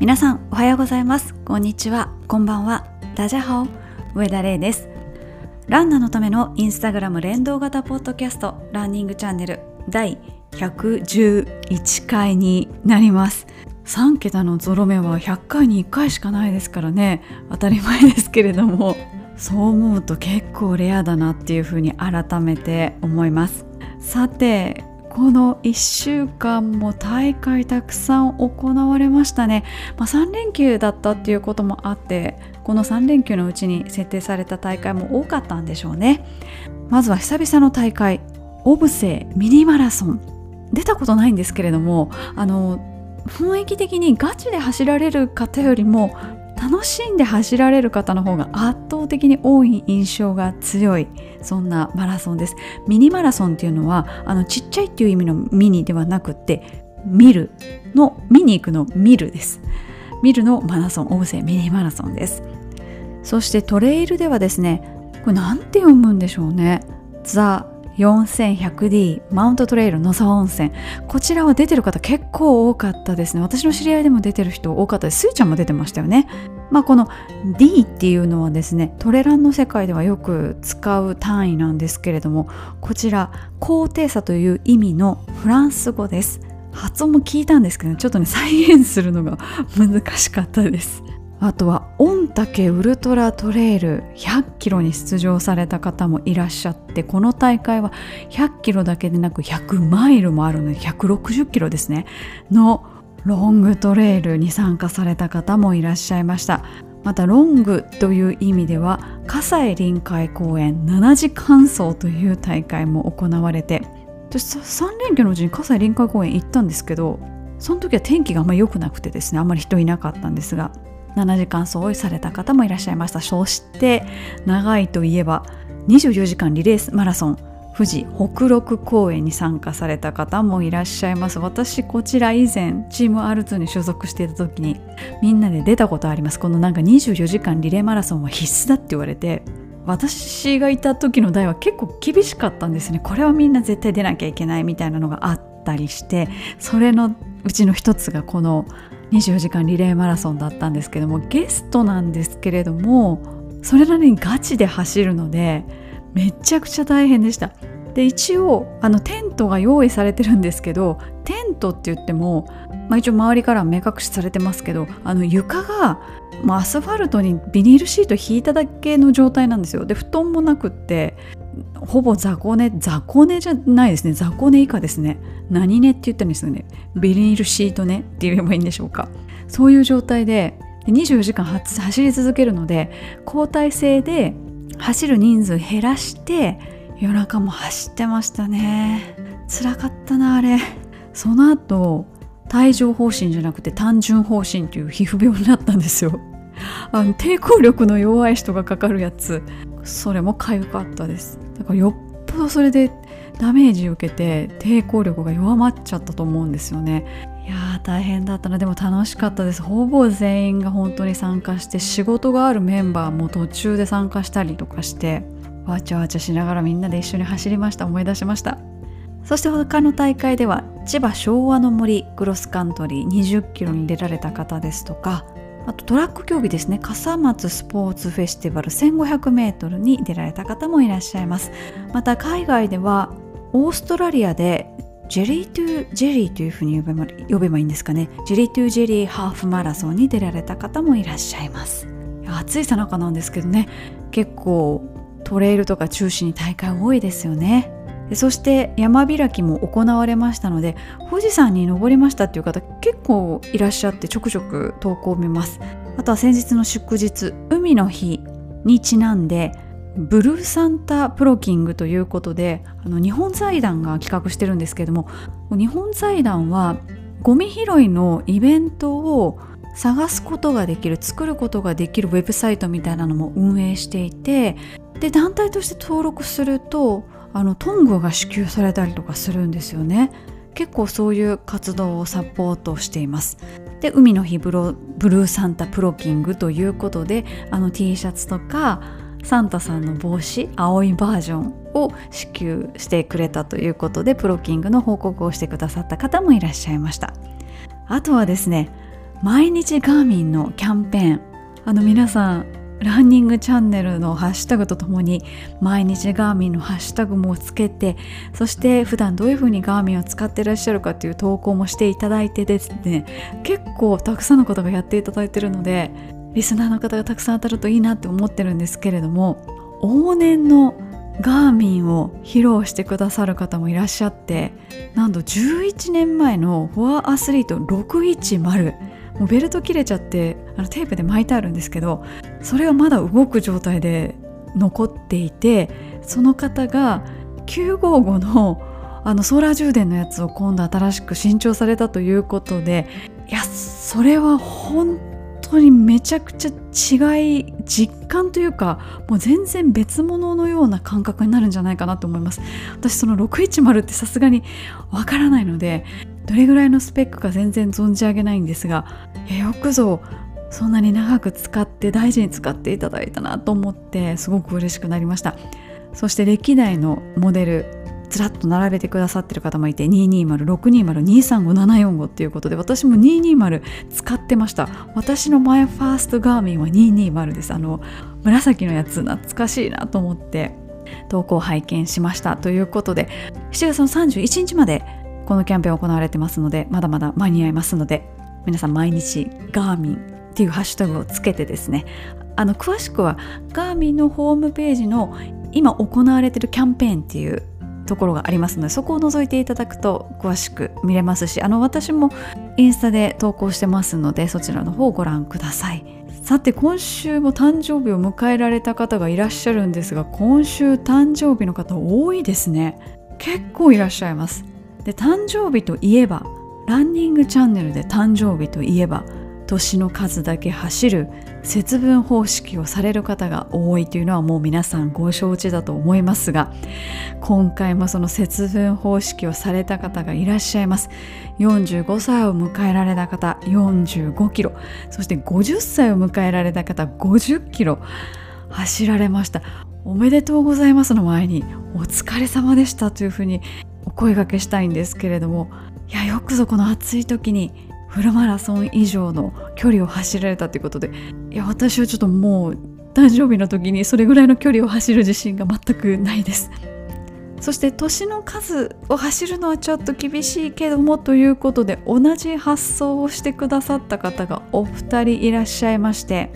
皆さんおはようございます。こんにちは。こんばんは。ダジャハオ。上田玲です。ランナーのためのインスタグラム連動型ポッドキャストランニングチャンネル第111回になります。3桁のゾロ目は100回に1回しかないですからね。当たり前ですけれども。そう思うと結構レアだなっていうふうに改めて思います。さてこの1週間も大会たくさん行われましたね、まあ、3連休だったっていうこともあってこの3連休のうちに設定された大会も多かったんでしょうね。まずは久々の大会オブセミニマラソン。出たことないんですけれどもあの雰囲気的にガチで走られる方よりも楽しんで走られる方の方が圧倒的に多い印象が強いそんなマラソンです。ミニマラソンっていうのはあのちっちゃいっていう意味のミニではなくて見るの見に行くの見るです。見るのマラソンオブセミニマラソンです。そしてトレイルではですねこれなんて読むんでしょうね。ザ 4100D マウントトレイル野沢温泉。こちらは出てる方結構多かったですね。私の知り合いでも出てる人多かったです。スイちゃんも出てましたよね。まあこの D っていうのはですねトレランの世界ではよく使う単位なんですけれどもこちら高低差という意味のフランス語です。発音も聞いたんですけどちょっとね再現するのが 難しかったです。あとは御嶽ウルトラトレイル100キロに出場された方もいらっしゃってこの大会は100キロだけでなく100マイルもあるので160キロですね。のロングトレイルに参加された方もいらっしゃいました。またロングという意味では葛西臨海公園7時間走という大会も行われて私3連休のうちに葛西臨海公園行ったんですけどその時は天気があんまり良くなくてですねあんまり人いなかったんですが7時間走された方もいらっしゃいました。そして長いといえば24時間リレーマラソン。富士北陸公園に参加された方もいらっしゃいます。私こちら以前チーム R2 に所属していた時にみんなで出たことあります。このなんか24時間リレーマラソンは必須だって言われて私がいた時の代は結構厳しかったんですね。これはみんな絶対出なきゃいけないみたいなのがあったりしてそれのうちの一つがこの24時間リレーマラソンだったんですけどもゲストなんですけれどもそれなりにガチで走るのでめちゃくちゃ大変でした。で一応あのテントが用意されてるんですけどテントって言っても、まあ、一応周りから目隠しされてますけどあの床が、まあ、アスファルトにビニールシート引いただけの状態なんですよ。で布団もなくってほぼ雑魚寝雑魚寝じゃないですね。雑魚寝以下ですね。何寝って言ったんですよね。ビニールシート寝って言えばいいんでしょうか。そういう状態で24時間走り続けるので交代制で走る人数減らして夜中も走ってましたね。辛かったなあれ。その後帯状疱疹じゃなくて単純疱疹という皮膚病になったんですよ。あの抵抗力の弱い人がかかるやつ。それも痒かったです。だからよっぽどそれでダメージ受けて抵抗力が弱まっちゃったと思うんですよね。いやー大変だったなでも楽しかったです。ほぼ全員が本当に参加して仕事があるメンバーも途中で参加したりとかしてわちゃわちゃしながらみんなで一緒に走りました。思い出しました。そして他の大会では千葉昭和の森クロスカントリー20キロに出られた方ですとかあとトラック競技ですね。笠松スポーツフェスティバル 1500m に出られた方もいらっしゃいます。また海外ではオーストラリアでジェリートゥジェリーというふうに呼べば呼べばいいんですかね。ジェリートゥジェリーハーフマラソンに出られた方もいらっしゃいます。暑いさなかなんですけどね。結構トレイルとか中心に大会多いですよね。そして山開きも行われましたので富士山に登りましたっていう方結構いらっしゃってちょくちょく投稿を見ます。あとは先日の祝日海の日にちなんでブルーサンタプロキングということであの日本財団が企画してるんですけれども日本財団はゴミ拾いのイベントを探すことができる作ることができるウェブサイトみたいなのも運営していてで団体として登録するとあのトングが支給されたりとかするんですよね。結構そういう活動をサポートしています。で海の日ブロブルーサンタプロキングということであの T シャツとかサンタさんの帽子青いバージョンを支給してくれたということでプロキングの報告をしてくださった方もいらっしゃいました。あとはですね毎日ガーミンのキャンペーン。あの皆さんランニングチャンネルのハッシュタグとともに毎日ガーミンのハッシュタグもつけてそして普段どういう風にガーミンを使ってらっしゃるかっていう投稿もしていただいてですね結構たくさんの方がやっていただいてるのでリスナーの方がたくさん当たるといいなって思ってるんですけれども往年のガーミンを披露してくださる方もいらっしゃってなんと11年前のフォアアスリート610もうベルト切れちゃってあのテープで巻いてあるんですけどそれがまだ動く状態で残っていてその方が955のあのソーラー充電のやつを今度新しく新調されたということでいやそれは本当にめちゃくちゃ違い実感というかもう全然別物のような感覚になるんじゃないかなと思います。私その610ってさすがにわからないのでどれぐらいのスペックか全然存じ上げないんですがよくぞそんなに長く使って大事に使っていただいたなと思ってすごく嬉しくなりました。そして歴代のモデルずらっと並べてくださってる方もいて220-620-235-745っていうことで私も220使ってました。私のマイファーストガーミンは220です。あの紫のやつ懐かしいなと思って投稿拝見しましたということで7月の31日までこのキャンペーン行われてますのでまだまだ間に合いますので皆さん毎日ガーミンっていうハッシュタグをつけてですねあの詳しくはガーミンのホームページの今行われてるキャンペーンっていうところがありますのでそこを覗いていただくと詳しく見れますしあの私もインスタで投稿してますのでそちらの方をご覧ください。さて今週も誕生日を迎えられた方がいらっしゃるんですが今週誕生日の方多いですね。結構いらっしゃいます。で誕生日といえばランニングチャンネルで誕生日といえば年の数だけ走る節分方式をされる方が多いというのはもう皆さんご承知だと思いますが今回もその節分方式をされた方がいらっしゃいます。45歳を迎えられた方45キロそして50歳を迎えられた方50キロ走られました。おめでとうございますの前にお疲れ様でしたというふうにお声がけしたいんですけれどもいやよくぞこの暑い時にフルマラソン以上の距離を走られたということでいや私はちょっともう誕生日の時にそれぐらいの距離を走る自信が全くないです。そして年の数を走るのはちょっと厳しいけどもということで同じ発想をしてくださった方がお二人いらっしゃいまして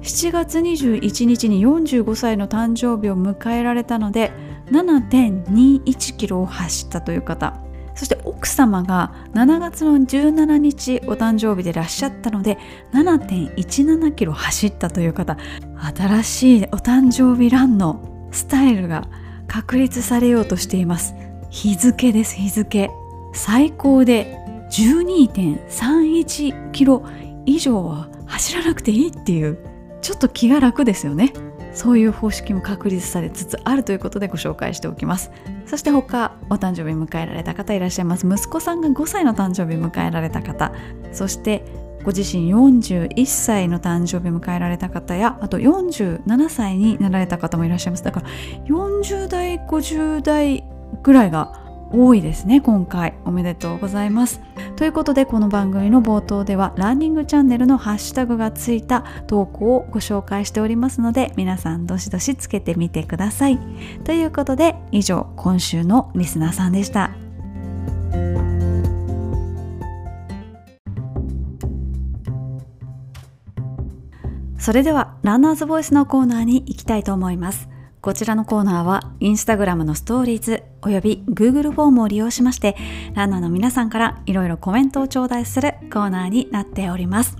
7月21日に45歳の誕生日を迎えられたので7.21キロを走ったという方。そして奥様が7月の17日お誕生日でいらっしゃったので7.17キロ走ったという方。新しいお誕生日ランのスタイルが確立されようとしています。日付です日付。最高で12.31キロ以上は走らなくていいっていう。ちょっと気が楽ですよね。そういう方式も確立されつつあるということでご紹介しておきます。そして他お誕生日迎えられた方いらっしゃいます。息子さんが5歳の誕生日迎えられた方。そしてご自身41歳の誕生日迎えられた方やあと47歳になられた方もいらっしゃいます。だから40代50代ぐらいが多いですね今回。おめでとうございます。ということでこの番組の冒頭ではランニングチャンネルのハッシュタグがついた投稿をご紹介しておりますので皆さんどしどしつけてみてください。ということで以上今週のリスナーさんでした。それではランナーズボイスのコーナーに行きたいと思います。こちらのコーナーはインスタグラムのストーリーズおよび Google フォームを利用しましてランナーの皆さんからいろいろコメントを頂戴するコーナーになっております。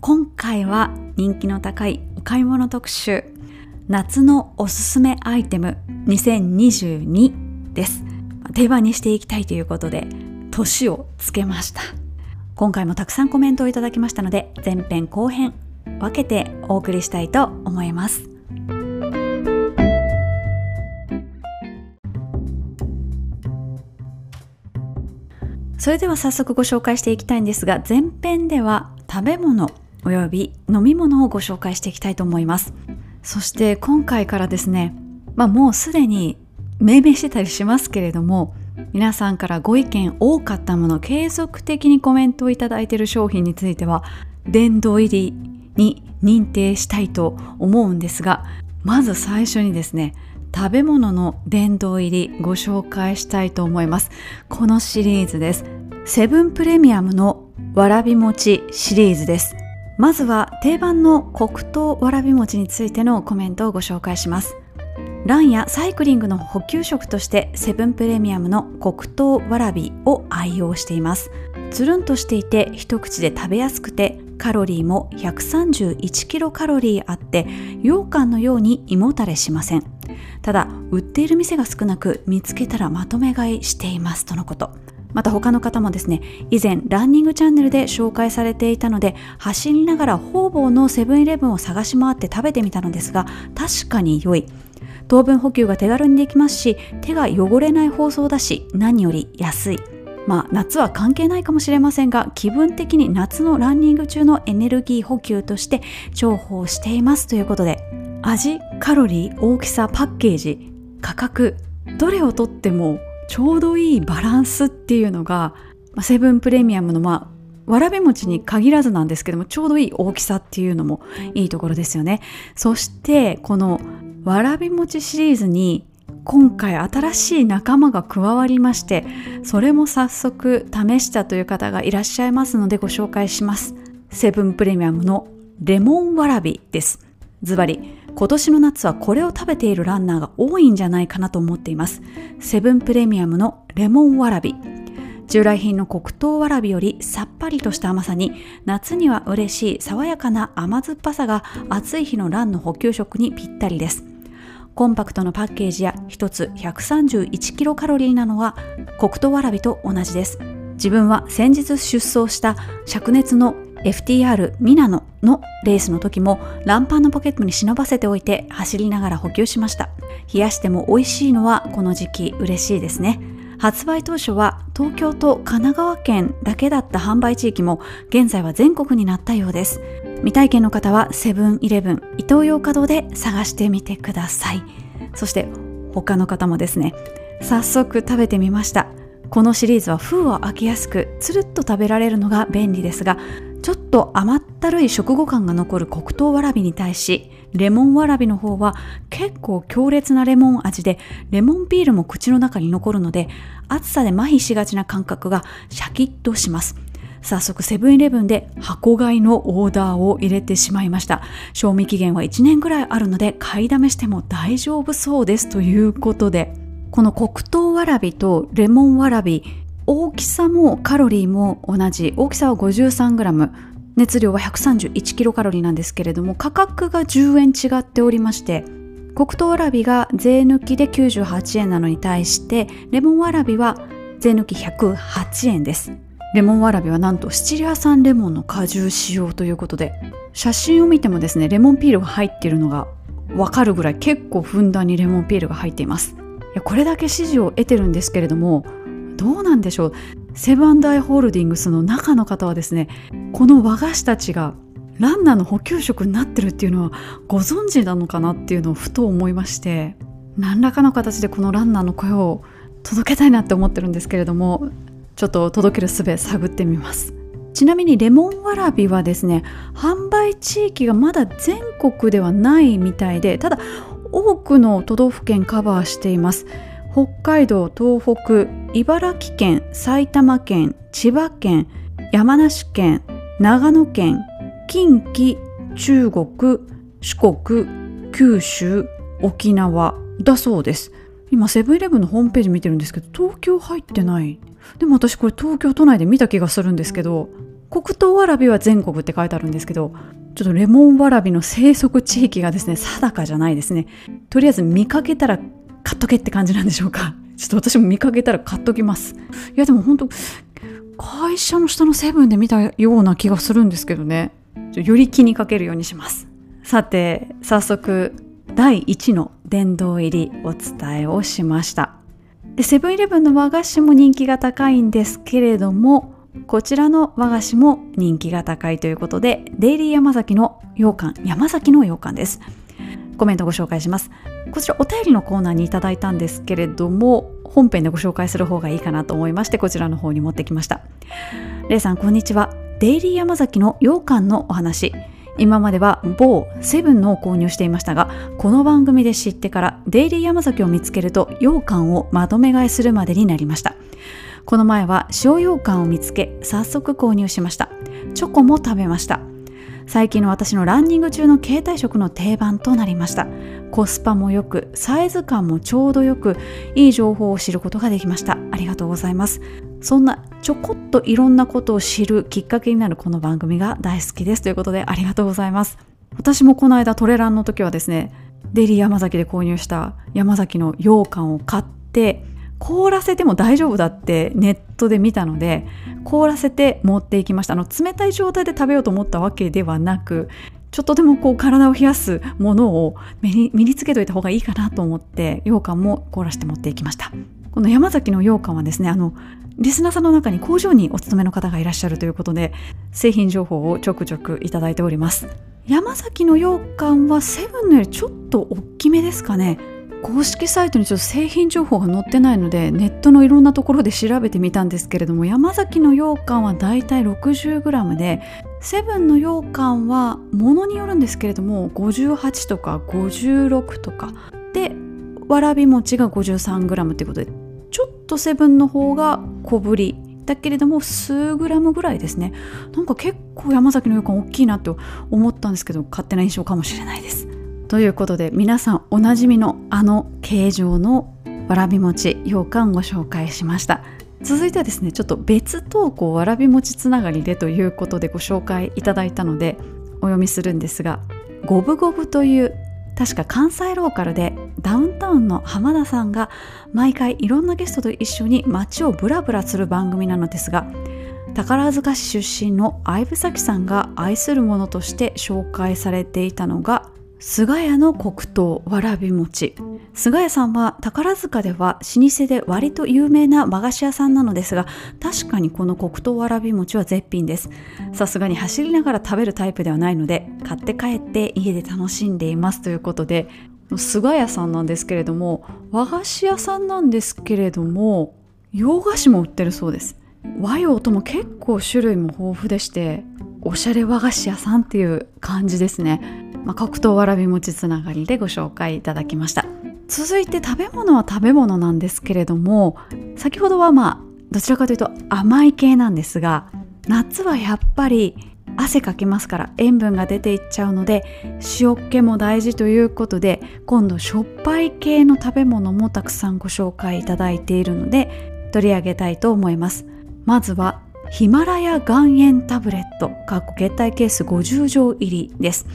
今回は人気の高いお買い物特集夏のおすすめアイテム2022です。定番にしていきたいということで年をつけました。今回もたくさんコメントをいただきましたので前編後編分けてお送りしたいと思います。それでは早速ご紹介していきたいんですが前編では食べ物および飲み物をご紹介していきたいと思います。そして今回からですねまあもうすでに命名してたりしますけれども皆さんからご意見多かったもの継続的にコメントをいただいている商品については殿堂入りに認定したいと思うんですがまず最初にですね食べ物の殿堂入りご紹介したいと思います。このシリーズです。セブンプレミアムのわらび餅シリーズです。まずは定番の黒糖わらび餅についてのコメントをご紹介します。ランやサイクリングの補給食としてセブンプレミアムの黒糖わらびを愛用しています。つるんとしていて一口で食べやすくてカロリーも131キロカロリーあって羊羹のように胃もたれしません。ただ売っている店が少なく見つけたらまとめ買いしていますとのこと。また他の方もですね以前ランニングチャンネルで紹介されていたので走りながら方々のセブンイレブンを探し回って食べてみたのですが確かに良い。糖分補給が手軽にできますし手が汚れない包装だし何より安い。まあ夏は関係ないかもしれませんが気分的に夏のランニング中のエネルギー補給として重宝していますということで味カロリー大きさパッケージ価格どれをとってもちょうどいいバランスっていうのがセブンプレミアムのまあわらび餅に限らずなんですけどもちょうどいい大きさっていうのもいいところですよね。そしてこのわらび餅シリーズに今回新しい仲間が加わりましてそれも早速試したという方がいらっしゃいますのでご紹介します。セブンプレミアムのレモンわらびです。ズバリ今年の夏はこれを食べているランナーが多いんじゃないかなと思っています。セブンプレミアムのレモンわらび。従来品の黒糖わらびよりさっぱりとした甘さに夏には嬉しい爽やかな甘酸っぱさが暑い日のランの補給食にぴったりです。コンパクトのパッケージや1つ131キロカロリーなのは黒糖わらびと同じです。自分は先日出走した灼熱の FTR ミナノのレースの時もランパンのポケットに忍ばせておいて走りながら補給しました。冷やしても美味しいのはこの時期嬉しいですね。発売当初は東京と神奈川県だけだった販売地域も現在は全国になったようです。未体験の方はセブンイレブンイトーヨーカドーで探してみてください。そして他の方もですね。早速食べてみました。このシリーズは封を開けやすくつるっと食べられるのが便利ですがちょっと甘ったるい食後感が残る黒糖わらびに対しレモンわらびの方は結構強烈なレモン味でレモンピールも口の中に残るので暑さで麻痺しがちな感覚がシャキッとします。早速セブンイレブンで箱買いのオーダーを入れてしまいました。賞味期限は1年ぐらいあるので買いだめしても大丈夫そうですということで。この黒糖わらびとレモンわらび大きさもカロリーも同じ。大きさは 53g 熱量は131キロカロリーなんですけれども価格が10円違っておりまして黒糖わらびが税抜きで98円なのに対してレモンわらびは税抜き108円です。レモンわらびはなんとシチリア産レモンの果汁使用ということで写真を見てもですねレモンピールが入っているのがわかるぐらい結構ふんだんにレモンピールが入っています。いやこれだけ支持を得てるんですけれどもどうなんでしょう？セブンアイ・ホールディングスの中の方はですねこの和菓子たちがランナーの補給食になってるっていうのはご存知なのかなっていうのをふと思いまして何らかの形でこのランナーの声を届けたいなって思ってるんですけれどもちょっと届ける術探ってみます。ちなみにレモンわらびはですね販売地域がまだ全国ではないみたいでただ多くの都道府県カバーしています。北海道東北茨城県埼玉県千葉県山梨県長野県近畿中国四国九州沖縄だそうです。今セブンイレブンのホームページ見てるんですけど東京入ってない。でも私これ東京都内で見た気がするんですけど黒糖わらびは全国って書いてあるんですけどちょっとレモンわらびの生息地域がですね定かじゃないですね。とりあえず見かけたら買っとけって感じなんでしょうか？ちょっと私も見かけたら買っときます。いやでも本当会社の下のセブンで見たような気がするんですけどね。より気にかけるようにします。さて早速第1の殿堂入りお伝えをしました。でセブンイレブンの和菓子も人気が高いんですけれどもこちらの和菓子も人気が高いということでデイリー山崎の羊羹山崎の羊羹です。コメントご紹介します。こちらお便りのコーナーにいただいたんですけれども本編でご紹介する方がいいかなと思いましてこちらの方に持ってきました。レイさんこんにちは。デイリー山崎の羊羹のお話。今までは某セブンのを購入していましたがこの番組で知ってからデイリー山崎を見つけると羊羹をまとめ買いするまでになりました。この前は塩羊羹を見つけ早速購入しました。チョコも食べました。最近の私のランニング中の携帯食の定番となりました。コスパも良くサイズ感もちょうどよくいい情報を知ることができました。ありがとうございます。そんなちょこっといろんなことを知るきっかけになるこの番組が大好きです。ということでありがとうございます。私もこの間トレランの時はですねデリー山崎で購入した山崎の羊羹を買って凍らせても大丈夫だってネットで見たので凍らせて持っていきました。あの冷たい状態で食べようと思ったわけではなくちょっとでもこう体を冷やすものを身に身につけといた方がいいかなと思って羊羹も凍らして持っていきました。この山崎の羊羹はですねあのリスナーさんの中に工場にお勤めの方がいらっしゃるということで製品情報をちょくちょくいただいております。山崎の羊羹はセブンのよりちょっと大きめですかね。公式サイトにちょっと製品情報が載ってないのでネットのいろんなところで調べてみたんですけれども山崎の羊羹はだいたい 60g でセブンの羊羹はものによるんですけれども58とか56とか。でわらび餅が 53g ということでちょっとセブンの方が小ぶりだけれども数グラムぐらいですね。なんか結構山崎の羊羹大きいなと思ったんですけど勝手な印象かもしれないです。ということで皆さんおなじみのあの形状のわらび餅羊羹をご紹介しました。続いてはですねちょっと別投稿わらび餅つながりでということでご紹介いただいたのでお読みするんですが五分五分という確か関西ローカルでダウンタウンの浜田さんが毎回いろんなゲストと一緒に街をブラブラする番組なのですが宝塚市出身の相武咲さんが愛するものとして紹介されていたのが菅谷の黒糖わらび餅。菅谷さんは宝塚では老舗で割と有名な和菓子屋さんなのですが確かにこの黒糖わらび餅は絶品です。さすがに走りながら食べるタイプではないので買って帰って家で楽しんでいます。ということで菅谷さんなんですけれども和菓子屋さんなんですけれども洋菓子も売ってるそうです。和洋とも結構種類も豊富でしておしゃれ和菓子屋さんっていう感じですね。まあ、黒糖わらび餅つながりでご紹介いただきました。続いて食べ物は食べ物なんですけれども先ほどはまあどちらかというと甘い系なんですが夏はやっぱり汗かきますから塩分が出ていっちゃうので塩っ気も大事ということで今度しょっぱい系の食べ物もたくさんご紹介いただいているので取り上げたいと思います。まずはヒマラヤ岩塩タブレット携帯ケース50錠入りです。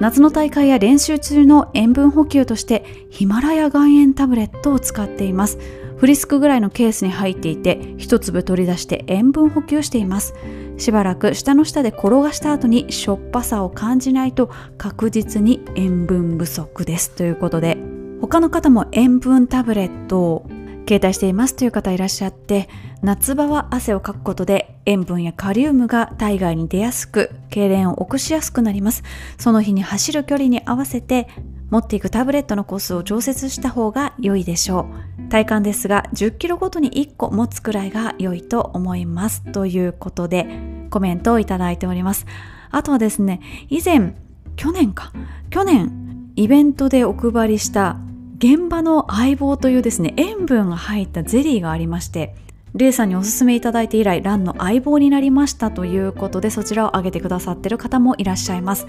夏の大会や練習中の塩分補給としてヒマラヤ岩塩タブレットを使っています。フリスクぐらいのケースに入っていて一粒取り出して塩分補給しています。しばらく下の下で転がした後にしょっぱさを感じないと確実に塩分不足です。ということで他の方も塩分タブレットを携帯していますという方いらっしゃって夏場は汗をかくことで塩分やカリウムが体外に出やすく痙攣を起こしやすくなります。その日に走る距離に合わせて持っていくタブレットのコースを調節した方が良いでしょう。体感ですが10キロごとに1個持つくらいが良いと思います。ということでコメントをいただいております。あとはですね以前去年か。去年イベントでお配りした現場の相棒というですね塩分が入ったゼリーがありましてレイさんにおすすめいただいて以来ランの相棒になりましたということでそちらを挙げてくださってる方もいらっしゃいます。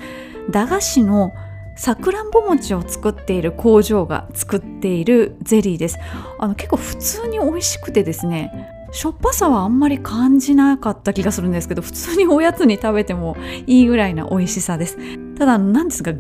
駄菓子のさくらんぼ餅を作っている工場が作っているゼリーです。あの結構普通に美味しくてですねしょっぱさはあんまり感じなかった気がするんですけど普通におやつに食べてもいいぐらいな美味しさです。ただ何ですが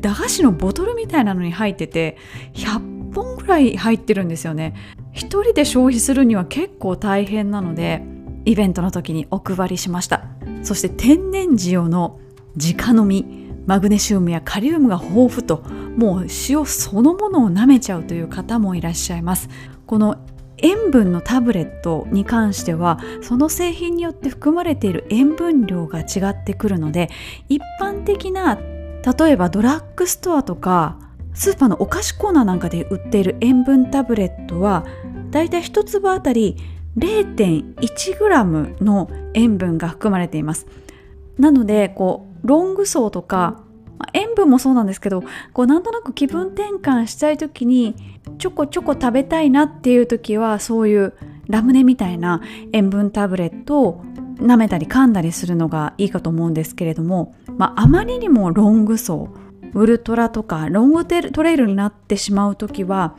駄菓子のボトルみたいなのに入ってて100本ぐらい入ってるんですよね。一人で消費するには結構大変なのでイベントの時にお配りしました。そして天然塩の直飲みマグネシウムやカリウムが豊富ともう塩そのものを舐めちゃうという方もいらっしゃいます。この塩分のタブレットに関してはその製品によって含まれている塩分量が違ってくるので一般的な例えばドラッグストアとかスーパーのお菓子コーナーなんかで売っている塩分タブレットはだいたい1粒あたり 0.1g の塩分が含まれています。なのでこうロング層とか塩分もそうなんですけどこうなんとなく気分転換したい時にちょこちょこ食べたいなっていう時はそういうラムネみたいな塩分タブレットを舐めたり噛んだりするのがいいかと思うんですけれども、まあ、あまりにもロング層ウルトラとかロングトレイルになってしまう時は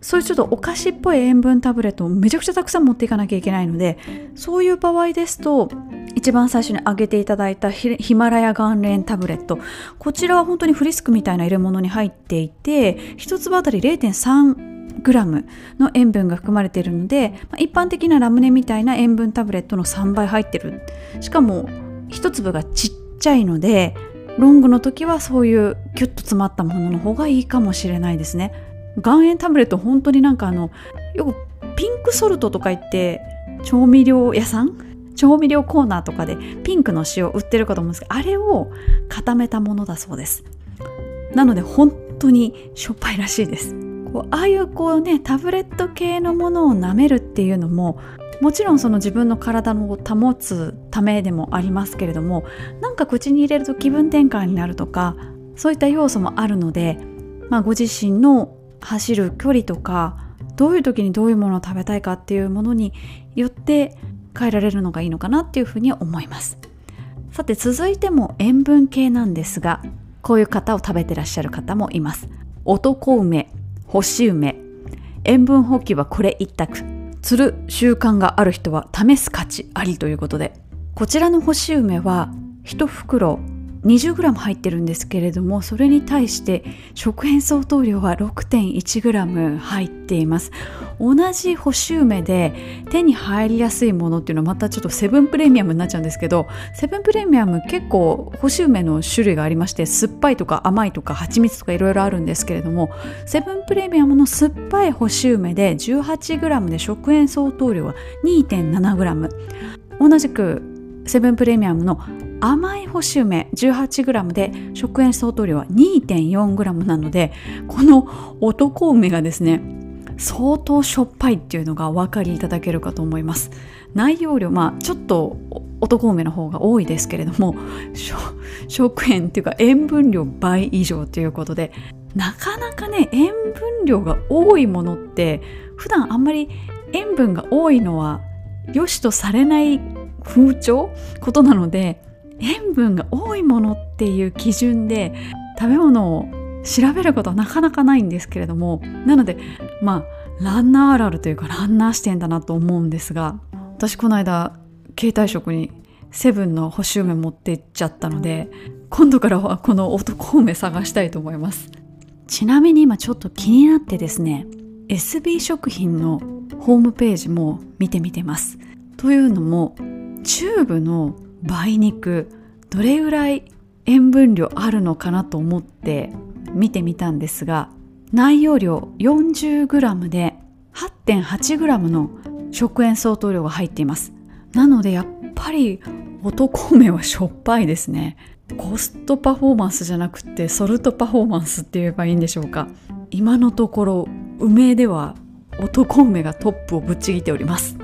そういうちょっとお菓子っぽい塩分タブレットをめちゃくちゃたくさん持っていかなきゃいけないのでそういう場合ですと一番最初に挙げていただいたヒマラヤ岩塩タブレット。こちらは本当にフリスクみたいな入れ物に入っていて1粒あたり0.3グラムの塩分が含まれているので一般的なラムネみたいな塩分タブレットの3倍入ってる。しかも1粒がちっちゃいのでロングの時はそういうキュッと詰まったものの方がいいかもしれないですね。岩塩タブレット本当になんかあのよくピンクソルトとか言って調味料屋さん？調味料コーナーとかでピンクの塩売ってるかと思うんですけどあれを固めたものだそうです。なので本当にしょっぱいらしいです。こうああいうこうねタブレット系のものを舐めるっていうのももちろんその自分の体の保つためでもありますけれどもなんか口に入れると気分転換になるとかそういった要素もあるので、まあ、ご自身の走る距離とかどういう時にどういうものを食べたいかっていうものによって変えられるのがいいのかなっていうふうに思います。さて続いても塩分系なんですがこういう方を食べてらっしゃる方もいます。男梅干し梅。塩分補給はこれ一択。釣る習慣がある人は試す価値ありということでこちらの干し梅は1袋 20g 入ってるんですけれどもそれに対して食塩相当量は 6.1g 入っています。同じ干し梅で手に入りやすいものっていうのはまたちょっとセブンプレミアムになっちゃうんですけどセブンプレミアム結構干し梅の種類がありまして酸っぱいとか甘いとか蜂蜜とかいろいろあるんですけれどもセブンプレミアムの酸っぱい干し梅で 18g で食塩相当量は 2.7g 同じくセブンプレミアムの甘い干し梅 18g で食塩相当量は 2.4g なのでこの男梅がですね相当しょっぱいっていうのがお分かりいただけるかと思います。内容量まあちょっと男梅の方が多いですけれども食塩っていうか塩分量倍以上ということでなかなかね塩分量が多いものって普段あんまり塩分が多いのは良しとされない風潮ことなので塩分が多いものっていう基準で食べ物を調べることはなかなかないんですけれどもなのでまあランナーあるあるというかランナー視点だなと思うんですが私この間携帯食にセブンの干し梅持って行っちゃったので今度からはこの男梅探したいと思います。ちなみに今ちょっと気になってですね SB 食品のホームページも見てみてます。というのもチューブの梅肉どれぐらい塩分量あるのかなと思って見てみたんですが内容量 40g で 8.8g の食塩相当量が入っています。なのでやっぱり男梅はしょっぱいですね。コストパフォーマンスじゃなくてソルトパフォーマンスって言えばいいんでしょうか。今のところ梅では男梅がトップをぶっちぎっております。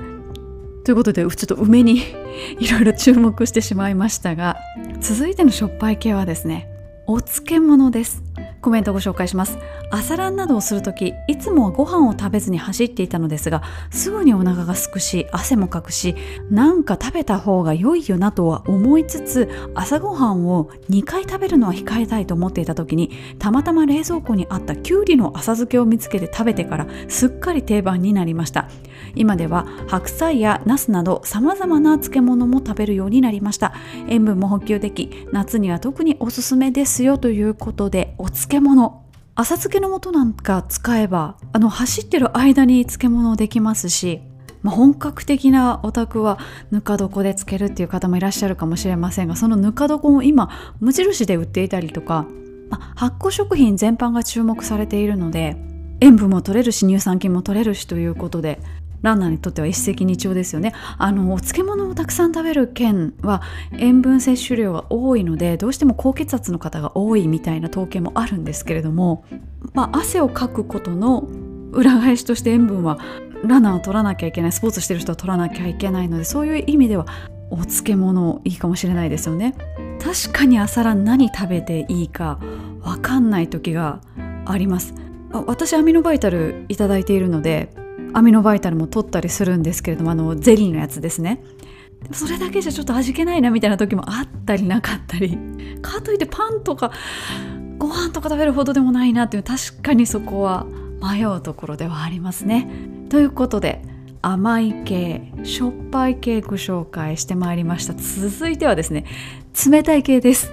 ということでちょっと梅に いろいろ注目してしまいましたが続いてのしょっぱい系はですねお漬物です。コメントご紹介します。朝ランなどをするときいつもはご飯を食べずに走っていたのですがすぐにお腹がすくし汗もかくしなんか食べた方が良いよなとは思いつつ朝ごはんを2回食べるのは控えたいと思っていた時にたまたま冷蔵庫にあったきゅうりの浅漬けを見つけて食べてからすっかり定番になりました。今では白菜やナスなど様々な漬物も食べるようになりました。塩分も補給でき夏には特におすすめですよということでお漬物。浅漬けの素なんか使えばあの走ってる間に漬物できますし、まあ、本格的なお宅はぬか床で漬けるっていう方もいらっしゃるかもしれませんがそのぬか床も今無印で売っていたりとか、まあ、発酵食品全般が注目されているので塩分も取れるし乳酸菌も取れるしということでランナーにとっては一石二鳥ですよね。あのお漬物をたくさん食べる県は塩分摂取量が多いのでどうしても高血圧の方が多いみたいな統計もあるんですけれども、まあ、汗をかくことの裏返しとして塩分はランナーを取らなきゃいけないスポーツしてる人は取らなきゃいけないのでそういう意味ではお漬物いいかもしれないですよね。確かに朝ラン何食べていいか分かんない時があります。私アミノバイタルいただいているのでアミノバイタルも取ったりするんですけれどもあのゼリーのやつですね。それだけじゃちょっと味気ないなみたいな時もあったりなかったりかといってパンとかご飯とか食べるほどでもないなっていう確かにそこは迷うところではありますね。ということで甘い系しょっぱい系ご紹介してまいりました。続いてはですね冷たい系です。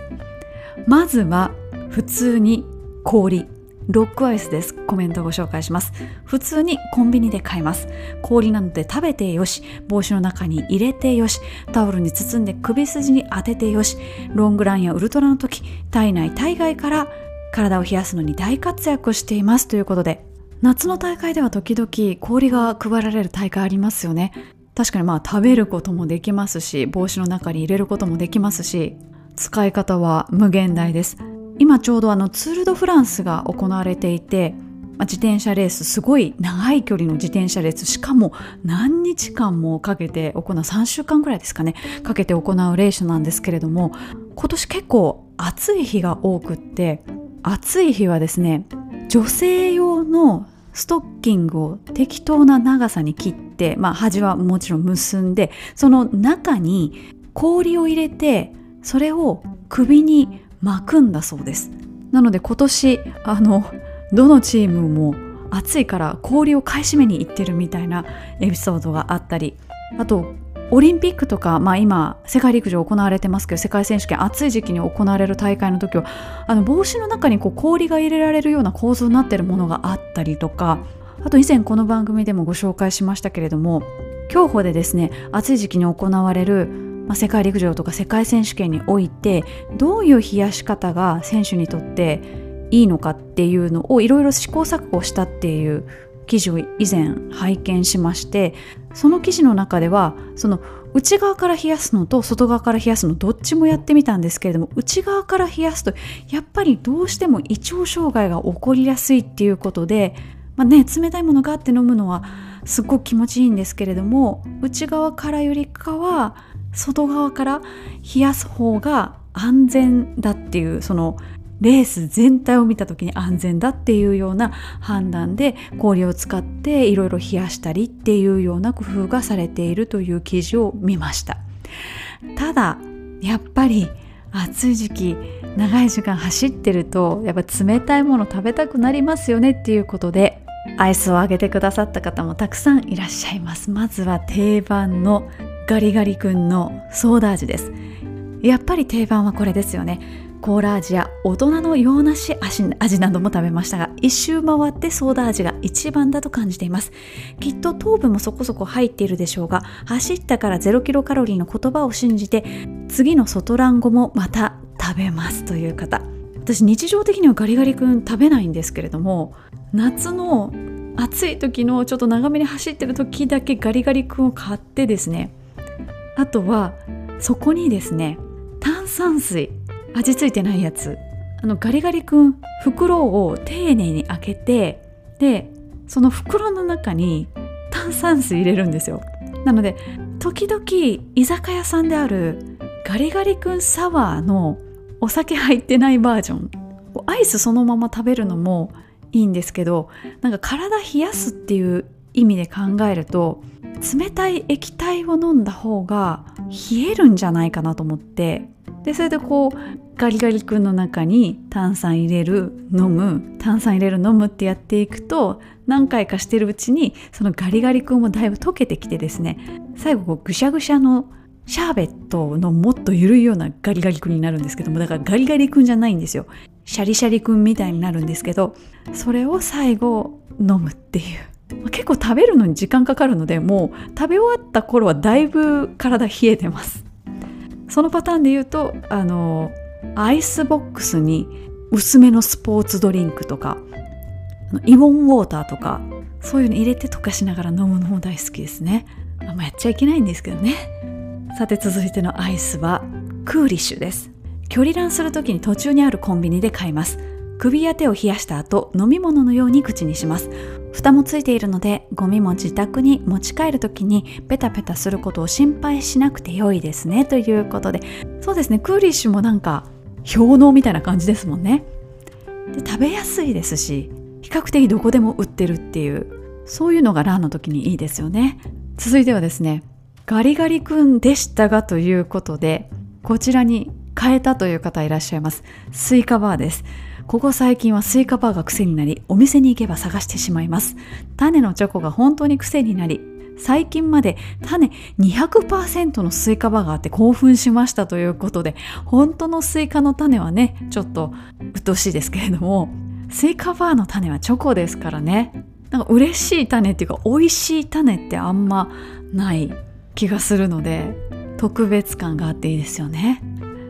まずは普通に氷。ロックアイスです。コメントをご紹介します。普通にコンビニで買えます。氷なので食べてよし、帽子の中に入れてよし、タオルに包んで首筋に当ててよし、ロングランやウルトラの時、体内体外から体を冷やすのに大活躍していますということで、夏の大会では時々氷が配られる大会ありますよね。確かにまあ食べることもできますし、帽子の中に入れることもできますし、使い方は無限大です。今ちょうどあのツール・ド・フランスが行われていて、まあ、自転車レースすごい長い距離の自転車レースしかも何日間もかけて行う3週間ぐらいですかねかけて行うレースなんですけれども今年結構暑い日が多くって暑い日はですね女性用のストッキングを適当な長さに切って、まあ、端はもちろん結んでその中に氷を入れてそれを首に巻くんだそうです。なので今年あのどのチームも暑いから氷を買い占めに行ってるみたいなエピソードがあったりあとオリンピックとか、まあ、今世界陸上行われてますけど世界選手権暑い時期に行われる大会の時はあの帽子の中にこう氷が入れられるような構造になってるものがあったりとかあと以前この番組でもご紹介しましたけれども競歩でですね暑い時期に行われるまあ、世界陸上とか世界選手権においてどういう冷やし方が選手にとっていいのかっていうのをいろいろ試行錯誤したっていう記事を以前拝見しましてその記事の中ではその内側から冷やすのと外側から冷やすのどっちもやってみたんですけれども内側から冷やすとやっぱりどうしても胃腸障害が起こりやすいっていうことで、まあね、冷たいものがあって飲むのはすっごく気持ちいいんですけれども内側からよりかは外側から冷やす方が安全だっていうそのレース全体を見た時に安全だっていうような判断で氷を使っていろいろ冷やしたりっていうような工夫がされているという記事を見ました。ただやっぱり暑い時期長い時間走ってるとやっぱ冷たいもの食べたくなりますよねっていうことでアイスをあげてくださった方もたくさんいらっしゃいます。まずは定番のガリガリ君のソーダ味です。やっぱり定番はこれですよね。コーラ味や大人の洋梨味なども食べましたが一周回ってソーダ味が一番だと感じています。きっと糖分もそこそこ入っているでしょうが走ったから0キロカロリーの言葉を信じて次の外ラン後もまた食べますという方。私日常的にはガリガリ君食べないんですけれども夏の暑い時のちょっと長めに走ってる時だけガリガリ君を買ってですねあとはそこにですね炭酸水味付いてないやつ。あのガリガリ君袋を丁寧に開けてでその袋の中に炭酸水入れるんですよ。なので時々居酒屋さんであるガリガリ君サワーのお酒入ってないバージョンアイスそのまま食べるのもいいんですけどなんか体冷やすっていう意味で考えると冷たい液体を飲んだ方が冷えるんじゃないかなと思ってでそれでこうガリガリ君の中に炭酸入れる飲む炭酸入れる飲むってやっていくと何回かしてるうちにそのガリガリ君もだいぶ溶けてきてですね最後こうぐしゃぐしゃのシャーベットのもっと緩いようなガリガリ君になるんですけどもだからガリガリ君じゃないんですよ。シャリシャリ君みたいになるんですけどそれを最後飲むっていう。結構食べるのに時間かかるのでもう食べ終わった頃はだいぶ体冷えてます。そのパターンで言うとあのアイスボックスに薄めのスポーツドリンクとかイオンウォーターとかそういうの入れて溶かしながら飲むのも大好きですね。あんまやっちゃいけないんですけどね。さて続いてのアイスはクーリッシュです。距離ランする時に途中にあるコンビニで買います。首や手を冷やした後飲み物のように口にします。蓋もついているのでゴミも自宅に持ち帰る時にペタペタすることを心配しなくて良いですねということで。そうですねクーリッシュもなんか氷のみたいな感じですもんね。で食べやすいですし比較的どこでも売ってるっていうそういうのがランの時にいいですよね。続いてはですねガリガリ君でしたがということでこちらに変えたという方いらっしゃいます。スイカバーです。ここ最近はスイカバーが癖になりお店に行けば探してしまいます。種のチョコが本当に癖になり最近まで種200%のスイカバーがあって興奮しましたということで本当のスイカの種はねちょっと鬱陶しいですけれどもスイカバーの種はチョコですからね。なんか嬉しい種っていうか美味しい種ってあんまない気がするので特別感があっていいですよね。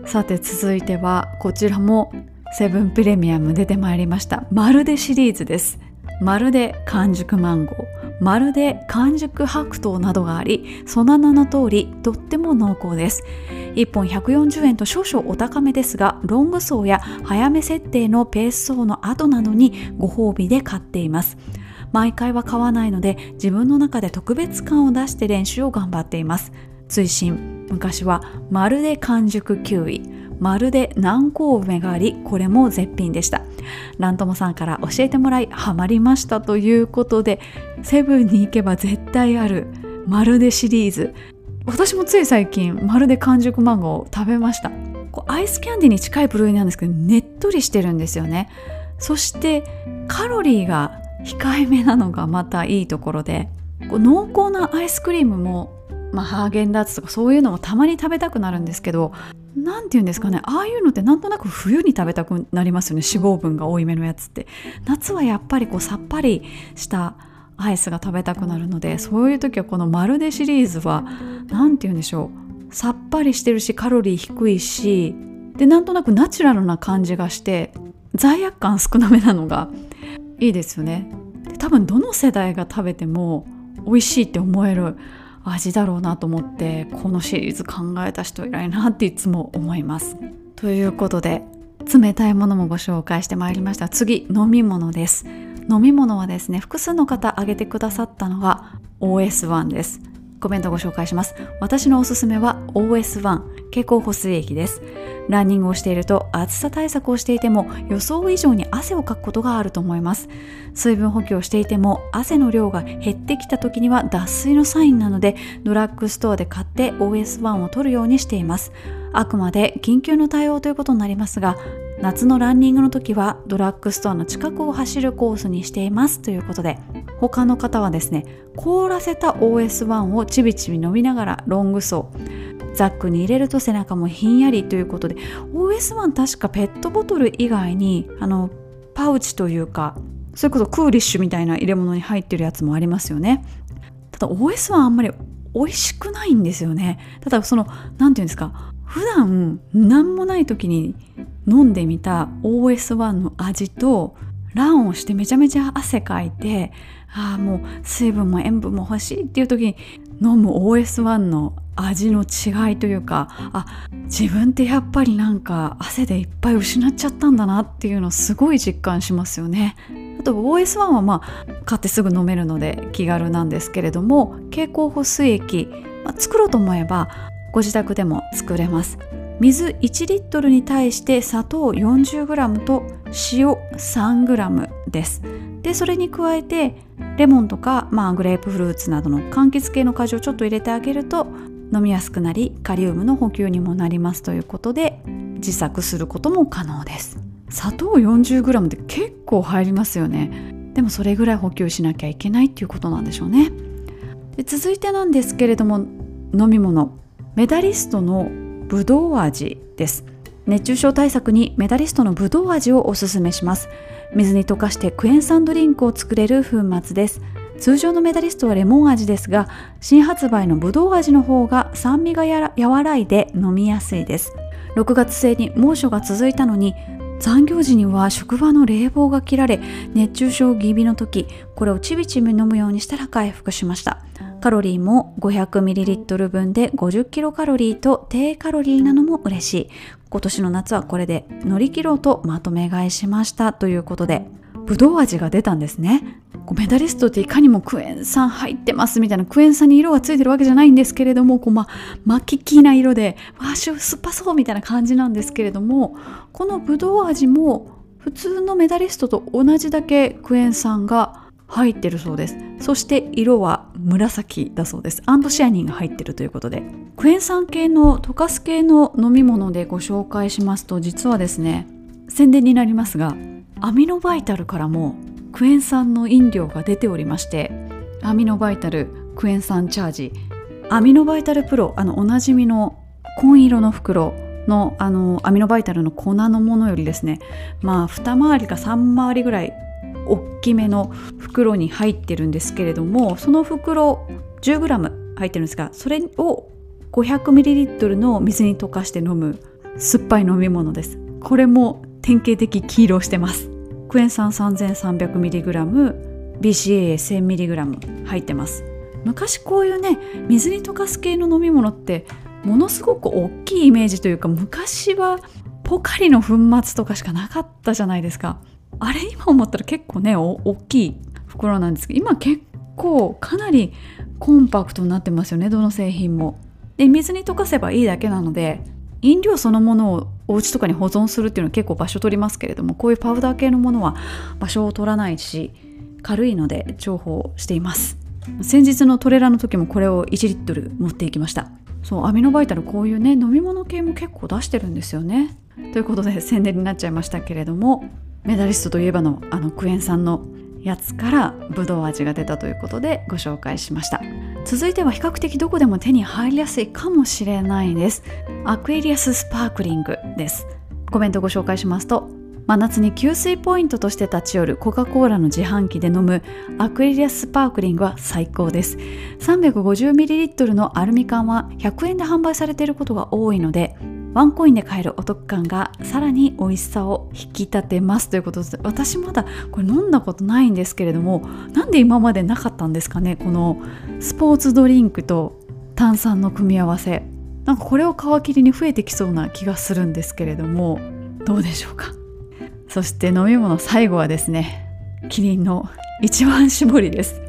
さて続いてはこちらもセブンプレミアム出てまいりました。まるでシリーズです。まるで完熟マンゴー。まるで完熟白桃などがありその名の通りとっても濃厚です。1本140円と少々お高めですがロング層や早め設定のペース層の後などにご褒美で買っています。毎回は買わないので自分の中で特別感を出して練習を頑張っています。追伸。昔はまるで完熟キウイ。まるで南高梅がありこれも絶品でした。ラントモさんから教えてもらいハマりましたということでセブンに行けば絶対あるまるでシリーズ。私もつい最近まるで完熟マンゴーを食べました。アイスキャンディに近い部類なんですけどねっとりしてるんですよね。そしてカロリーが控えめなのがまたいいところで濃厚なアイスクリームもまあ、ハーゲンダッツとかそういうのもたまに食べたくなるんですけど何て言うんですかね。ああいうのってなんとなく冬に食べたくなりますよね。脂肪分が多いめのやつって。夏はやっぱりこうさっぱりしたアイスが食べたくなるのでそういう時はこのまるでシリーズは何て言うんでしょう。さっぱりしてるしカロリー低いしでなんとなくナチュラルな感じがして罪悪感少なめなのがいいですよね。で多分どの世代が食べても美味しいって思える味だろうなと思ってこのシリーズ考えた人偉いなっていつも思います。ということで冷たいものもご紹介してまいりました。次飲み物です。飲み物はですね複数の方挙げてくださったのが OS1 です。コメントご紹介します。私のおすすめは OS1 蛍光補水液です。ランニングをしていると暑さ対策をしていても予想以上に汗をかくことがあると思います。水分補給をしていても汗の量が減ってきた時には脱水のサインなのでドラッグストアで買って OS1 を取るようにしています。あくまで緊急の対応ということになりますが夏のランニングの時はドラッグストアの近くを走るコースにしていますということで他の方はですね凍らせた OS1 をちびちび飲みながらロング走ザックに入れると背中もひんやりということで OS1 確かペットボトル以外にあのパウチというかそれこそクーリッシュみたいな入れ物に入ってるやつもありますよね。ただ OS1 あんまり美味しくないんですよね。ただその何て言うんですか普段何もない時に飲んでみた OS1 の味とランをしてめちゃめちゃ汗かいてああもう水分も塩分も欲しいっていう時に飲む OS1 の味の違いというかあ自分ってやっぱりなんか汗でいっぱい失っちゃったんだなっていうのすごい実感しますよね。あと OS1 はまあ買ってすぐ飲めるので気軽なんですけれども蛍光補水液、まあ、作ろうと思えばご自宅でも作れます。水1リットルに対して砂糖 40g と塩 3g です。でそれに加えてレモンとか、まあ、グレープフルーツなどの柑橘系の果汁をちょっと入れてあげると飲みやすくなりカリウムの補給にもなりますということで自作することも可能です。砂糖 40g って結構入りますよね。でもそれぐらい補給しなきゃいけないっていうことなんでしょうね。で続いてなんですけれども飲み物。メダリストのぶどう味です。熱中症対策にメダリストのぶどう味をおすすめします。水に溶かしてクエン酸ドリンクを作れる粉末です。通常のメダリストはレモン味ですが新発売のぶどう味の方が酸味がや和らいで飲みやすいです。6月末に猛暑が続いたのに残業時には職場の冷房が切られ熱中症気味の時これをちびちび飲むようにしたら回復しました。カロリーも 500ml 分で 50kcal と低カロリーなのも嬉しい。今年の夏はこれで乗り切ろうとまとめ買いしました。ということでぶどう味が出たんですね。メダリストっていかにもクエン酸入ってますみたいなクエン酸に色がついてるわけじゃないんですけれどもこう、ま、巻ききな色でわあ酸っぱそうみたいな感じなんですけれどもこのぶどう味も普通のメダリストと同じだけクエン酸が入ってるそうです。そして色は紫だそうです。アンドシアニンが入ってるということで。クエン酸系の溶かす系の飲み物でご紹介しますと実はですね宣伝になりますがアミノバイタルからもクエン酸の飲料が出ておりましてアミノバイタルクエン酸チャージアミノバイタルプロあのおなじみの紺色の袋のあのアミノバイタルの粉のものよりですねまあ2回りか3回りぐらい大きめの袋に入ってるんですけれどもその袋 10g 入ってるんですがそれを 500ml の水に溶かして飲む酸っぱい飲み物です。これも典型的黄色してます。クエン酸 3300mg BCAA1000mg 入ってます。昔こういうね水に溶かす系の飲み物ってものすごく大きいイメージというか昔はポカリの粉末とかしかなかったじゃないですか。あれ？今思ったら結構ね大きい袋なんですけど今結構かなりコンパクトになってますよねどの製品も。で水に溶かせばいいだけなので飲料そのものをお家とかに保存するっていうのは結構場所取りますけれどもこういうパウダー系のものは場所を取らないし軽いので重宝しています。先日のトレーラーの時もこれを1リットル持っていきました。そうアミノバイタルこういうね飲み物系も結構出してるんですよね。ということで宣伝になっちゃいましたけれどもメダリストといえばのあのクエン酸のやつからブドウ味が出たということでご紹介しました。続いては比較的どこでも手に入りやすいかもしれないです。アクエリアススパークリングです。コメントご紹介しますと真夏に給水ポイントとして立ち寄るコカ・コーラの自販機で飲むアクエリアススパークリングは最高です。350ml のアルミ缶は100円で販売されていることが多いのでワンコインで買えるお得感がさらに美味しさを引き立てますということで私まだこれ飲んだことないんですけれどもなんで今までなかったんですかね？このスポーツドリンクと炭酸の組み合わせ。なんかこれを皮切りに増えてきそうな気がするんですけれどもどうでしょうか？そして飲み物最後はですねキリンの一番搾りです。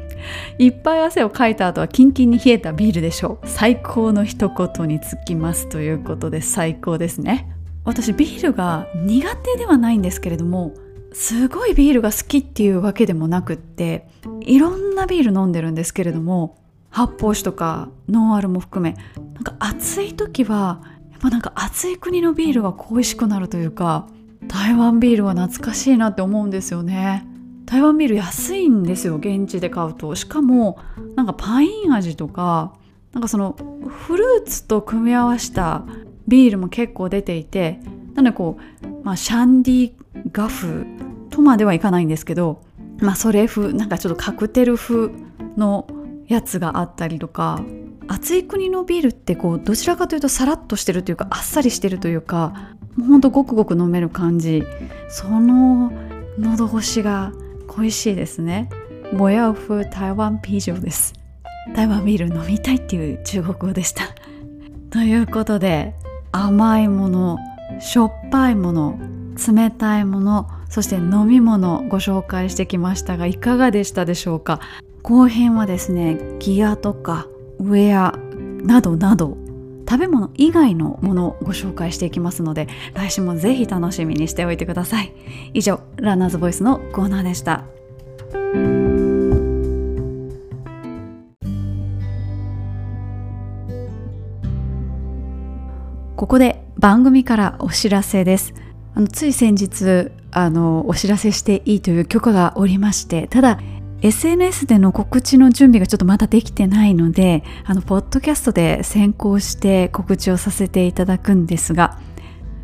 いっぱい汗をかいた後はキンキンに冷えたビールでしょう。最高の一言につきますということで最高ですね。私ビールが苦手ではないんですけれどもすごいビールが好きっていうわけでもなくっていろんなビール飲んでるんですけれども発泡酒とかノンアルも含めなんか暑い時はやっぱなんか暑い国のビールが恋しくなるというか台湾ビールは懐かしいなって思うんですよね。台湾ビール安いんですよ現地で買うと。しかもなんかパイン味とかなんかそのフルーツと組み合わせたビールも結構出ていてなのでこう、まあ、シャンディガフとまではいかないんですけど、まあ、それ風なんかちょっとカクテル風のやつがあったりとか暑い国のビールってこうどちらかというとサラッとしてるというかあっさりしてるというかもうほんとごくごく飲める感じ。その喉越しが恋しいですね。我要喝台湾啤酒です。台湾ビール飲みたいっていう中国語でした。ということで甘いものしょっぱいもの冷たいものそして飲み物ご紹介してきましたがいかがでしたでしょうか？後編はですねギアとかウェアなどなど食べ物以外のものをご紹介していきますので来週もぜひ楽しみにしておいてください。以上ランナーズボイスのコーナーでした。ここで番組からお知らせです。あのつい先日あのお知らせしていいという許可がおりましてただ SNS での告知の準備がちょっとまだできてないのであのポッドキャストで先行して告知をさせていただくんですが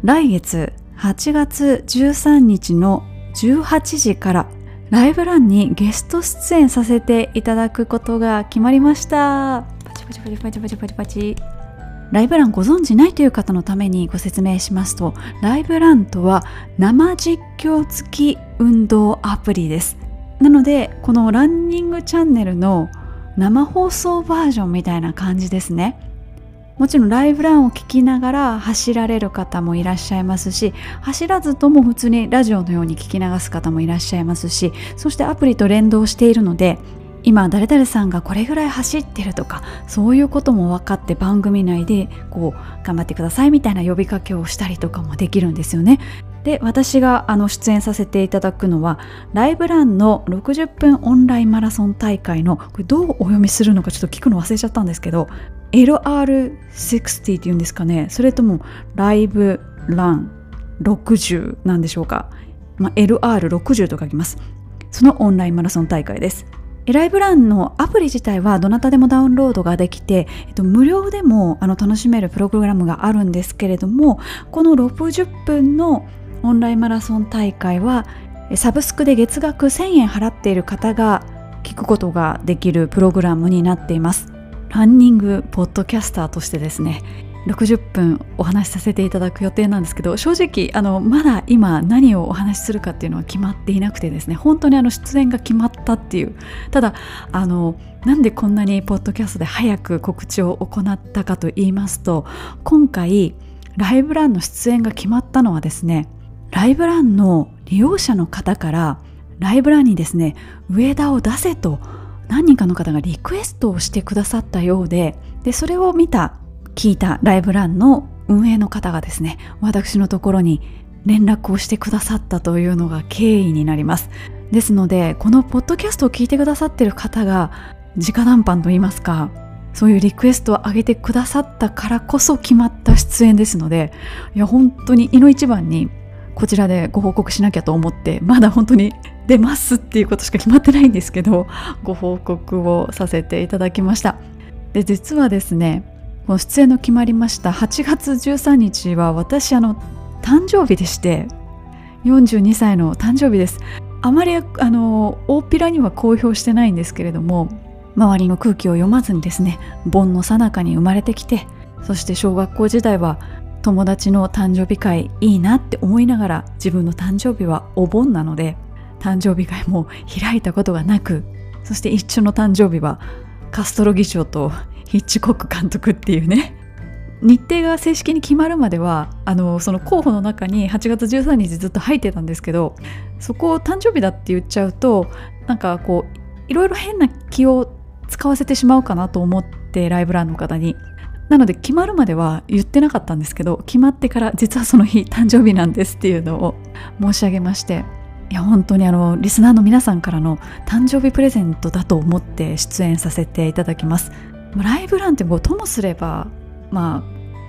来月8月13日の18時からライブランにゲスト出演させていただくことが決まりました。パチパチパチパチパチパチパチ。ライブランご存知ないという方のためにご説明しますとライブランとは生実況付き運動アプリですなのでこのランニングチャンネルの生放送バージョンみたいな感じですねもちろんライブランを聞きながら走られる方もいらっしゃいますし走らずとも普通にラジオのように聞き流す方もいらっしゃいますしそしてアプリと連動しているので今誰々さんがこれぐらい走ってるとかそういうことも分かって番組内でこう頑張ってくださいみたいな呼びかけをしたりとかもできるんですよね。で私があの出演させていただくのはライブランの60分オンラインマラソン大会のこれどうお読みするのかちょっと聞くの忘れちゃったんですけど LR60 っていうんですかね。それともライブラン60なんでしょうか、まあ、LR60 と書きます。そのオンラインマラソン大会です。ライブランのアプリ自体はどなたでもダウンロードができて、えっと、無料でも楽しめるプログラムがあるんですけれどもこの60分のオンラインマラソン大会はサブスクで月額1000円払っている方が聞くことができるプログラムになっています。ランニングポッドキャスターとしてですね60分お話しさせていただく予定なんですけど正直あのまだ今何をお話しするかっていうのは決まっていなくてですね本当にあの出演が決まったっていう。ただあのなんでこんなにポッドキャストで早く告知を行ったかと言いますと今回ライブランの出演が決まったのはですねライブランの利用者の方からライブランにですね上田を出せと何人かの方がリクエストをしてくださったようででそれを見た聞いたライブランの運営の方がですね私のところに連絡をしてくださったというのが経緯になります。ですのでこのポッドキャストを聞いてくださってる方が直談判といいますかそういうリクエストを上げてくださったからこそ決まった出演ですのでいや本当にいの一番にこちらでご報告しなきゃと思ってまだ本当に出ますっていうことしか決まってないんですけど ご報告をさせていただきました。で実はですねこの出演の決まりました8月13日は私あの誕生日でして42歳の誕生日です。あまりあの大っぴらには公表してないんですけれども周りの空気を読まずにですね盆の最中に生まれてきてそして小学校時代は友達の誕生日会いいなって思いながら自分の誕生日はお盆なので誕生日会も開いたことがなくそして一緒の誕生日はカストロ議長とヒッチコック監督っていうね日程が正式に決まるまではあのその候補の中に8月13日ずっと入ってたんですけどそこを誕生日だって言っちゃうとなんかこういろいろ変な気を使わせてしまうかなと思ってライブランの方に。なので決まるまでは言ってなかったんですけど決まってから実はその日誕生日なんですっていうのを 申し上げましていや本当にあのリスナーの皆さんからの誕生日プレゼントだと思って出演させていただきます。ライブランってもうともすればま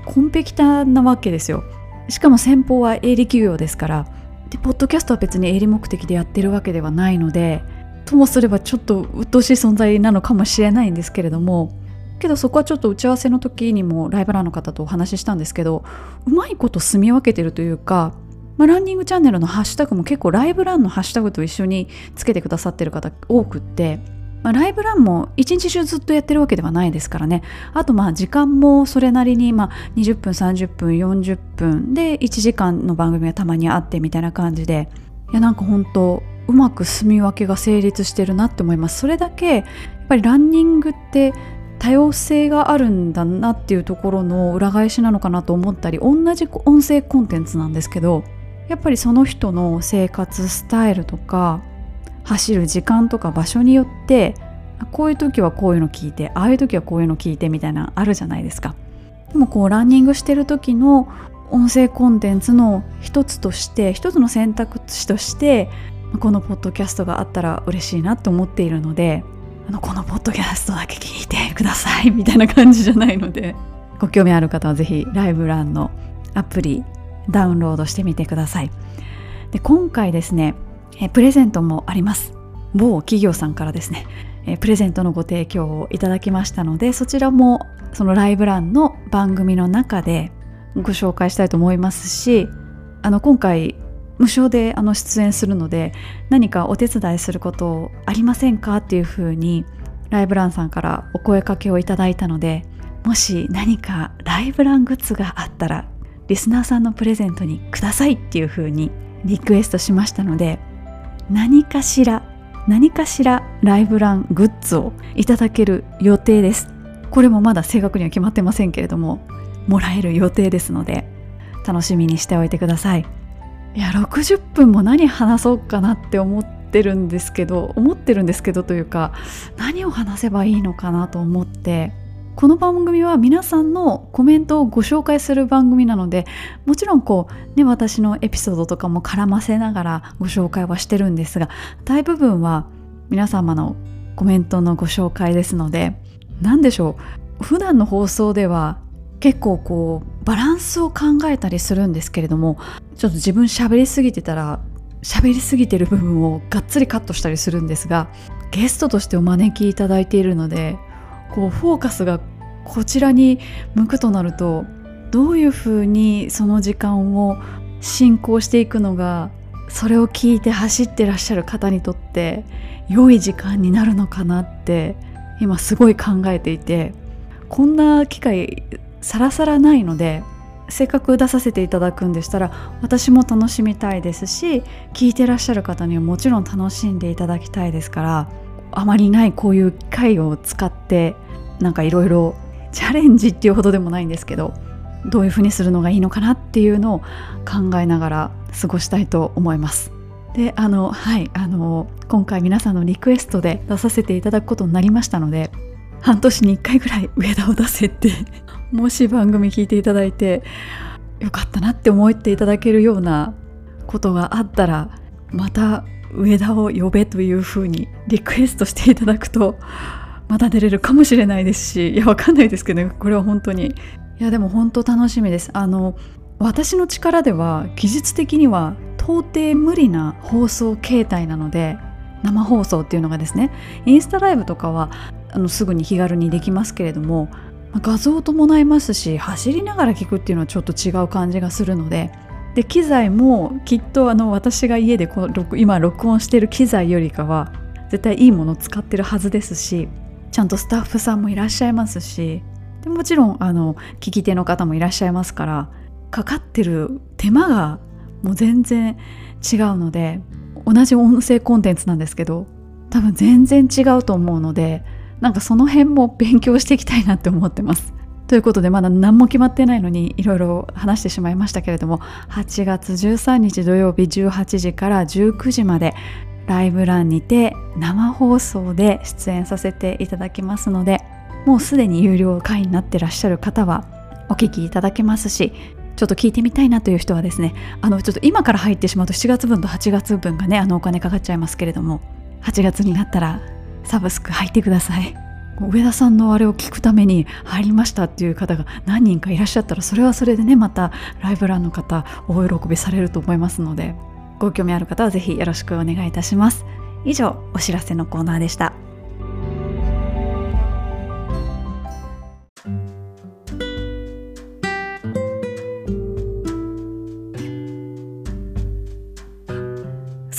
あコンペキタなわけですよ。しかも先方は営利企業ですからでポッドキャストは別に営利目的でやってるわけではないのでともすればちょっと鬱陶しい存在なのかもしれないんですけれどもけどそこはちょっと打ち合わせの時にもライブランの方とお話ししたんですけどうまいこと住み分けてるというか、まあ、ランニングチャンネルのハッシュタグも結構ライブランのハッシュタグと一緒につけてくださってる方多くってまあ、ライブランも一日中ずっとやってるわけではないですからね。あとまあ時間もそれなりにまあ20分30分40分で1時間の番組がたまにあってみたいな感じでいやなんか本当うまく住み分けが成立してるなって思います。それだけやっぱりランニングって多様性があるんだなっていうところの裏返しなのかなと思ったり同じ音声コンテンツなんですけどやっぱりその人の生活スタイルとか走る時間とか場所によってこういう時はこういうの聞いてああいう時はこういうの聞いてみたいなあるじゃないですか。でもこうランニングしてる時の音声コンテンツの一つとして一つの選択肢としてこのポッドキャストがあったら嬉しいなと思っているのであのこのポッドキャストだけ聞いてくださいみたいな感じじゃないので。ご興味ある方は是非ライブランのアプリダウンロードしてみてください。で今回ですねプレゼントもあります。某企業さんからですねプレゼントのご提供をいただきましたのでそちらもそのライブランの番組の中でご紹介したいと思いますしあの今回無償であの出演するので何かお手伝いすることありませんかっていうふうにライブランさんからお声かけをいただいたのでもし何かライブラングッズがあったらリスナーさんのプレゼントにくださいっていうふうにリクエストしましたので何かしら何かしらライブラングッズをいただける予定です。これもまだ正確には決まってませんけれどももらえる予定ですので楽しみにしておいてください。いや60分も何話そうかなって思ってるんですけど思ってるんですけどというか何を話せばいいのかなと思ってこの番組は皆さんのコメントをご紹介する番組なのでもちろんこうね私のエピソードとかも絡ませながらご紹介はしてるんですが大部分は皆様のコメントのご紹介ですので何でしょう？普段の放送では結構こうバランスを考えたりするんですけれどもちょっと自分喋りすぎてたら喋りすぎてる部分をがっつりカットしたりするんですがゲストとしてお招きいただいているのでこうフォーカスがこちらに向くとなるとどういうふうにその時間を進行していくのがそれを聞いて走ってらっしゃる方にとって良い時間になるのかなって今すごい考えていてこんな機会さらさらないのでせっかく出させていただくんでしたら私も楽しみたいですし聞いてらっしゃる方にはもちろん楽しんでいただきたいですからあまりないこういう機会を使ってなんかいろいろチャレンジっていうほどでもないんですけどどういうふうにするのがいいのかなっていうのを考えながら過ごしたいと思います。であのはいあの今回皆さんのリクエストで出させていただくことになりましたので半年に1回ぐらい上田を出せってもし番組聞いていただいてよかったなって思っていただけるようなことがあったらまた上田を呼べというふうにリクエストしていただくとまた出れるかもしれないですしいやわかんないですけどねこれは本当に。いやでも本当楽しみです。あの私の力では技術的には到底無理な放送形態なので生放送っていうのがですねインスタライブとかはあのすぐに気軽にできますけれども画像を伴いますし走りながら聞くっていうのはちょっと違う感じがするのでで機材もきっとあの私が家でこう今録音してる機材よりかは絶対いいものを使ってるはずですしちゃんとスタッフさんもいらっしゃいますしでもちろんあの聞き手の方もいらっしゃいますからかかってる手間がもう全然違うので同じ音声コンテンツなんですけど多分全然違うと思うのでなんかその辺も勉強していきたいなって思ってます。ということでまだ何も決まってないのにいろいろ話してしまいましたけれども8月13日土曜日18時から19時までライブ欄にて生放送で出演させていただきますのでもうすでに有料会員になってらっしゃる方はお聞きいただけますしちょっと聞いてみたいなという人はですねあのちょっと今から入ってしまうと7月分と8月分がねあのお金かかっちゃいますけれども8月になったらサブスク入ってください。上田さんのあれを聞くために入りましたっていう方が何人かいらっしゃったらそれはそれでねまたライブランの方大喜びされると思いますのでご興味ある方は是非よろしくお願いいたします。以上お知らせのコーナーでした。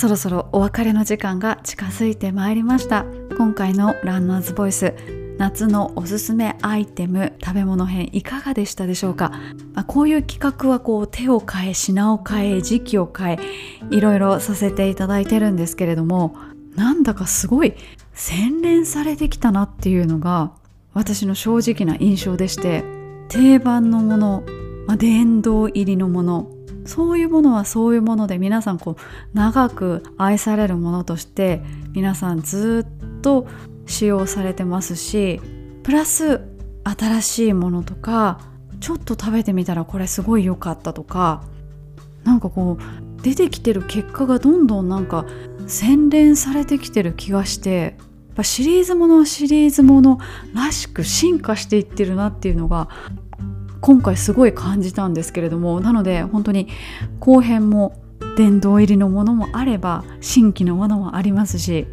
そろそろお別れの時間が近づいてまいりました。今回のランナーズボイス夏のおすすめアイテム食べ物編いかがでしたでしょうか、まあ、こういう企画はこう手を変え品を変え時期を変えいろいろさせていただいてるんですけれどもなんだかすごい洗練されてきたなっていうのが私の正直な印象でして定番のもの、まあ、殿堂入りのものそういうものはそういうもので皆さんこう長く愛されるものとして皆さんずっと使用されてますしプラス新しいものとかちょっと食べてみたらこれすごい良かったとかなんかこう出てきてる結果がどんどんなんか洗練されてきてる気がしてやシリーズものはシリーズものらしく進化していってるなっていうのが今回すごい感じたんですけれどもなので本当に後編も殿堂入りのものもあれば新規のものもありますし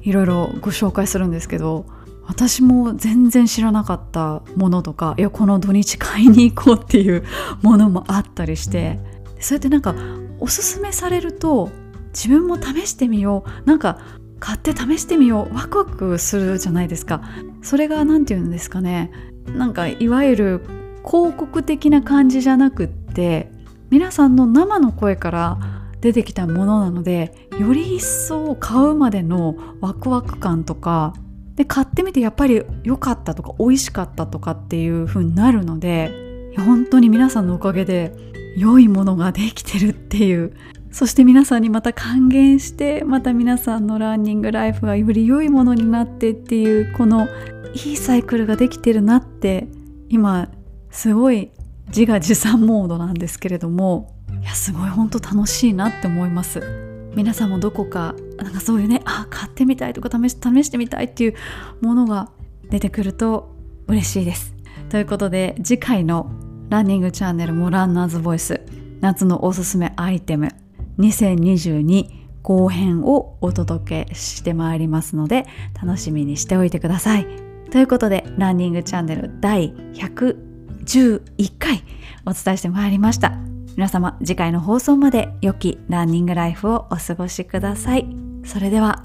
いろいろご紹介するんですけど私も全然知らなかったものとかいやこの土日買いに行こうっていうものもあったりしてそうやってなんかおすすめされると自分も試してみようなんか買って試してみようワクワクするじゃないですか。それが何て言うんですかね。なんかいわゆる広告的な感じじゃなくって皆さんの生の声から出てきたものなのでより一層買うまでのワクワク感とかで買ってみてやっぱり良かったとか美味しかったとかっていう風になるので本当に皆さんのおかげで良いものができてるっていう。そして皆さんにまた還元してまた皆さんのランニングライフがより良いものになってっていうこのいいサイクルができてるなって今すごい自画自賛モードなんですけれどもいやすごい本当楽しいなって思います。皆さんもどこかなんかそういうねあ買ってみたいとか試し試してみたいっていうものが出てくると嬉しいです。ということで次回のランニングチャンネルもランナーズボイス夏のおすすめアイテム2022後編をお届けしてまいりますので楽しみにしておいてください。ということでランニングチャンネル第100 11回お伝えしてまいりました。皆様次回の放送まで良きランニングライフをお過ごしください。それでは。